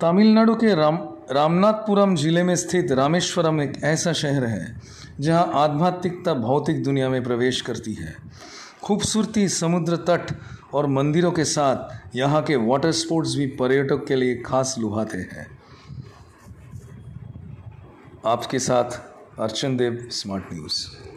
तमिलनाडु के राम, रामनाथपुरम ज़िले में स्थित रामेश्वरम एक ऐसा शहर है, जहाँ आध्यात्मिकता भौतिक दुनिया में प्रवेश करती है। खूबसूरती, समुद्र तट और मंदिरों के साथ यहाँ के वाटर स्पोर्ट्स भी पर्यटक के लिए खास लुभाते हैं। आपके साथ अर्चन देव स्मार्ट न्यूज़